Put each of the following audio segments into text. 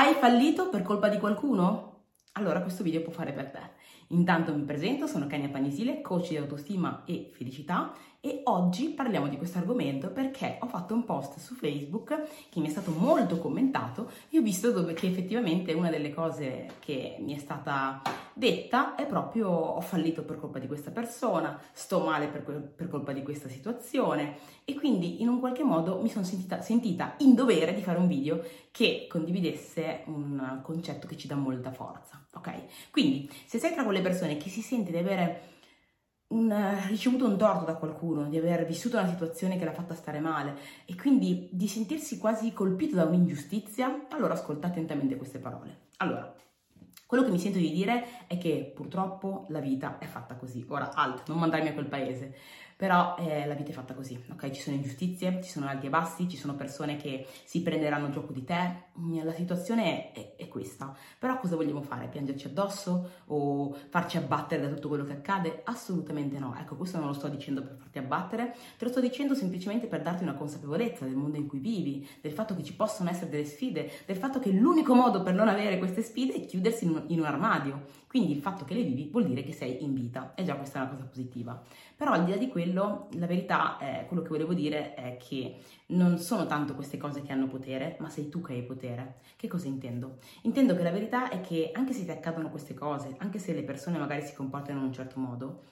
Hai fallito per colpa di qualcuno? Allora questo video può fare per te. Intanto mi presento, sono Kenya Panisile, coach di autostima e felicità e oggi parliamo di questo argomento perché ho fatto un post su Facebook che mi è stato molto commentato e ho visto dove che effettivamente una delle cose che mi è stata detta è proprio ho fallito per colpa di questa persona, sto male per, per colpa di questa situazione e quindi in un qualche modo mi sono sentita, sentita in dovere di fare un video che condividesse un concetto che ci dà molta forza, ok? Quindi se sei tra quelle persone che si sente di avere un, eh, ricevuto un torto da qualcuno, di aver vissuto una situazione che l'ha fatta stare male e quindi di sentirsi quasi colpito da un'ingiustizia, allora ascolta attentamente queste parole. Allora, quello che mi sento di dire è che purtroppo la vita è fatta così. Ora, alt, non mandarmi a quel paese. Però eh, la vita è fatta così, ok? Ci sono ingiustizie, ci sono alti e bassi, ci sono persone che si prenderanno gioco di te. La situazione è, è questa. Però cosa vogliamo fare? Piangerci addosso o farci abbattere da tutto quello che accade? Assolutamente no. Ecco, questo non lo sto dicendo per farti abbattere, te lo sto dicendo semplicemente per darti una consapevolezza del mondo in cui vivi, del fatto che ci possono essere delle sfide, del fatto che l'unico modo per non avere queste sfide è chiudersi in un, in un armadio. Quindi il fatto che le vivi vuol dire che sei in vita e già questa è una cosa positiva. Però al di là di quello, la verità è, quello che volevo dire è che non sono tanto queste cose che hanno potere, ma sei tu che hai potere. Che cosa intendo? Intendo che la verità è che anche se ti accadono queste cose, anche se le persone magari si comportano in un certo modo,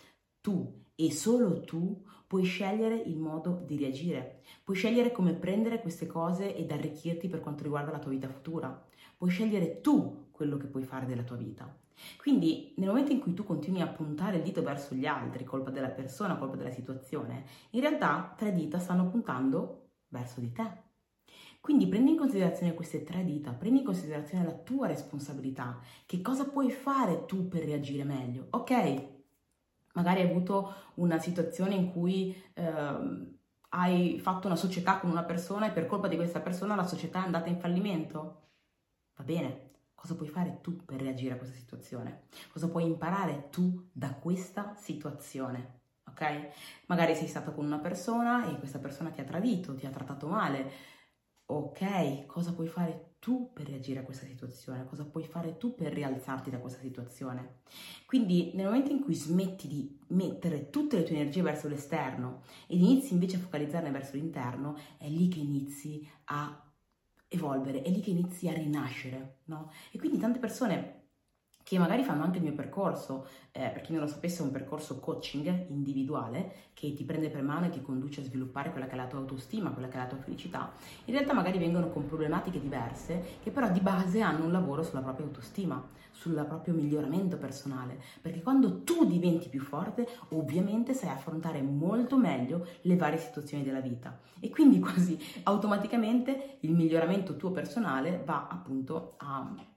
tu e solo tu puoi scegliere il modo di reagire, puoi scegliere come prendere queste cose ed arricchirti per quanto riguarda la tua vita futura, puoi scegliere tu quello che puoi fare della tua vita. Quindi nel momento in cui tu continui a puntare il dito verso gli altri, colpa della persona, colpa della situazione, in realtà tre dita stanno puntando verso di te. Quindi prendi in considerazione queste tre dita, prendi in considerazione la tua responsabilità, che cosa puoi fare tu per reagire meglio. Ok, magari hai avuto una situazione in cui eh, hai fatto una società con una persona e per colpa di questa persona la società è andata in fallimento. Va bene, Cosa puoi fare tu per reagire a questa situazione? Cosa puoi imparare tu da questa situazione? Ok? Magari sei stato con una persona e questa persona ti ha tradito, ti ha trattato male. Ok, cosa puoi fare tu per reagire a questa situazione? Cosa puoi fare tu per rialzarti da questa situazione? Quindi nel momento in cui smetti di mettere tutte le tue energie verso l'esterno ed inizi invece a focalizzarne verso l'interno, è lì che inizi a evolvere, è lì che inizi a rinascere, no? E quindi tante persone che magari fanno anche il mio percorso, eh, per chi non lo sapesse è un percorso coaching individuale che ti prende per mano e ti conduce a sviluppare quella che è la tua autostima, quella che è la tua felicità, in realtà magari vengono con problematiche diverse che però di base hanno un lavoro sulla propria autostima, sul proprio miglioramento personale, perché quando tu diventi più forte ovviamente sai affrontare molto meglio le varie situazioni della vita. E quindi quasi automaticamente il miglioramento tuo personale va appunto a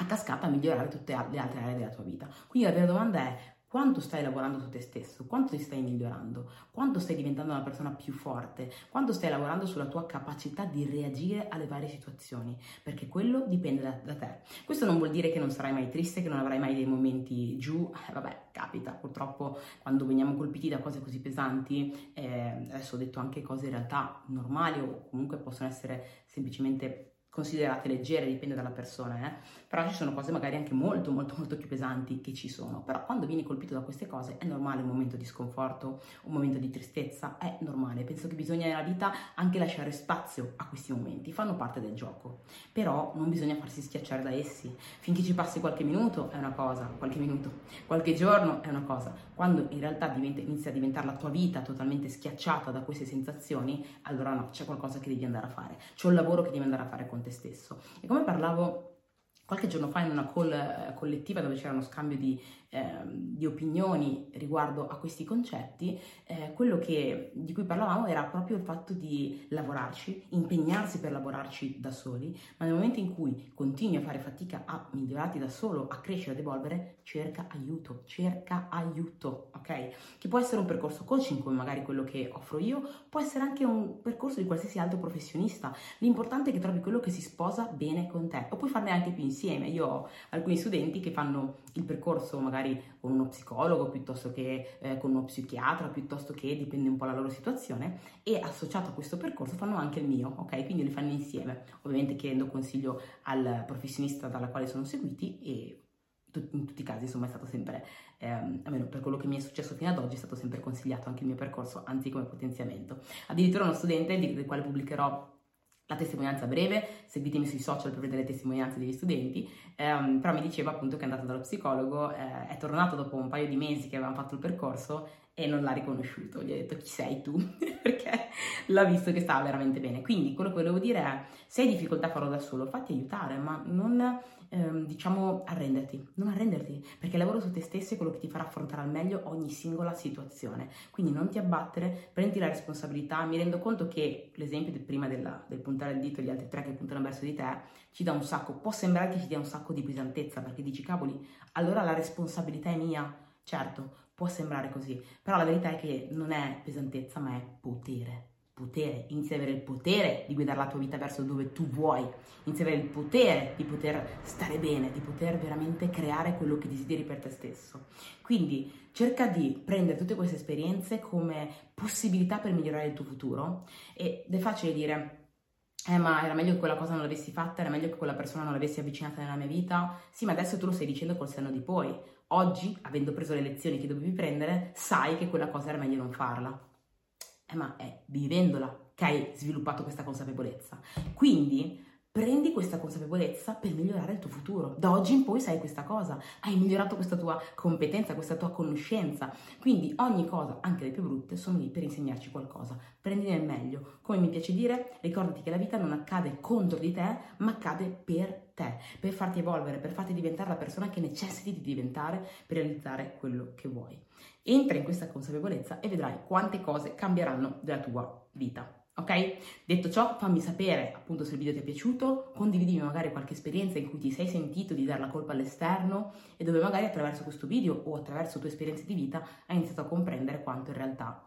a cascata a migliorare tutte le altre aree della tua vita. Quindi la vera domanda è quanto stai lavorando su te stesso, quanto ti stai migliorando, quanto stai diventando una persona più forte, quanto stai lavorando sulla tua capacità di reagire alle varie situazioni, perché quello dipende da, da te. Questo non vuol dire che non sarai mai triste, che non avrai mai dei momenti giù, eh, vabbè, capita, purtroppo quando veniamo colpiti da cose così pesanti, eh, adesso ho detto anche cose in realtà normali o comunque possono essere semplicemente considerate leggere, dipende dalla persona, eh? però ci sono cose magari anche molto molto molto più pesanti che ci sono, però quando vieni colpito da queste cose è normale un momento di sconforto, un momento di tristezza, è normale, penso che bisogna nella vita anche lasciare spazio a questi momenti, fanno parte del gioco, però non bisogna farsi schiacciare da essi, finché ci passi qualche minuto è una cosa, qualche minuto, qualche giorno è una cosa, quando in realtà diventa, inizia a diventare la tua vita totalmente schiacciata da queste sensazioni, allora no, c'è qualcosa che devi andare a fare, c'è un lavoro che devi andare a fare con te stesso. E come parlavo qualche giorno fa in una call eh, collettiva dove c'era uno scambio di eh, di opinioni riguardo a questi concetti, eh, quello che, di cui parlavamo era proprio il fatto di lavorarci, impegnarsi per lavorarci da soli, ma nel momento in cui continui a fare fatica a migliorarti da solo, a crescere, ad evolvere, cerca aiuto, cerca aiuto, ok? Che può essere un percorso coaching come magari quello che offro io, può essere anche un percorso di qualsiasi altro professionista. L'importante è che trovi quello che si sposa bene con te, o puoi farne anche più insieme insieme. Io ho alcuni studenti che fanno il percorso magari con uno psicologo piuttosto che eh, con uno psichiatra, piuttosto che dipende un po' dalla loro situazione e associato a questo percorso fanno anche il mio, ok? Quindi li fanno insieme, ovviamente chiedendo consiglio al professionista dalla quale sono seguiti e in tutti i casi insomma è stato sempre, ehm, almeno per quello che mi è successo fino ad oggi, è stato sempre consigliato anche il mio percorso, anzi come potenziamento. Addirittura uno studente del quale pubblicherò la testimonianza breve, seguitemi sui social per vedere le testimonianze degli studenti, ehm, però mi diceva appunto che è andato dallo psicologo, eh, è tornato dopo un paio di mesi che avevamo fatto il percorso e non l'ha riconosciuto, gli ha detto chi sei tu, perché l'ha visto che stava veramente bene. Quindi quello che volevo dire è, se hai difficoltà a farlo da solo, fatti aiutare, ma non ehm, diciamo arrenderti, non arrenderti, perché il lavoro su te stesso è quello che ti farà affrontare al meglio ogni singola situazione. Quindi non ti abbattere, prendi la responsabilità, mi rendo conto che l'esempio del prima della, del puntare il dito e gli altri tre che puntano verso di te ci dà un sacco, può sembrare che ci dia un sacco di pesantezza, perché dici cavoli, allora la responsabilità è mia, certo, Può sembrare così, però la verità è che non è pesantezza, ma è potere. Potere, inizi ad avere il potere di guidare la tua vita verso dove tu vuoi, inizi ad avere il potere di poter stare bene, di poter veramente creare quello che desideri per te stesso. Quindi cerca di prendere tutte queste esperienze come possibilità per migliorare il tuo futuro ed è facile dire eh ma era meglio che quella cosa non l'avessi fatta, era meglio che quella persona non l'avessi avvicinata nella mia vita. Sì, ma adesso tu lo stai dicendo col senno di poi. Oggi, avendo preso le lezioni che dovevi prendere, sai che quella cosa era meglio non farla. Eh ma è vivendola che hai sviluppato questa consapevolezza. Quindi Prendi questa consapevolezza per migliorare il tuo futuro. Da oggi in poi sai questa cosa, hai migliorato questa tua competenza, questa tua conoscenza. Quindi ogni cosa, anche le più brutte, sono lì per insegnarci qualcosa. Prendine il meglio. Come mi piace dire, ricordati che la vita non accade contro di te, ma accade per te, per farti evolvere, per farti diventare la persona che necessiti di diventare per realizzare quello che vuoi. Entra in questa consapevolezza e vedrai quante cose cambieranno della tua vita. Ok? Detto ciò, fammi sapere appunto se il video ti è piaciuto, condividimi magari qualche esperienza in cui ti sei sentito di dare la colpa all'esterno e dove magari attraverso questo video o attraverso tue esperienze di vita hai iniziato a comprendere quanto in realtà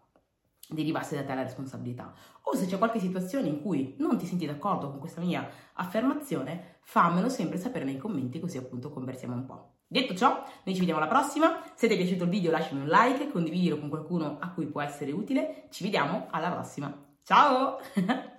derivasse da te la responsabilità. O se c'è qualche situazione in cui non ti senti d'accordo con questa mia affermazione, fammelo sempre sapere nei commenti così appunto conversiamo un po'. Detto ciò, noi ci vediamo alla prossima. Se ti è piaciuto il video lasciami un like, condividilo con qualcuno a cui può essere utile. Ci vediamo alla prossima. Ciao!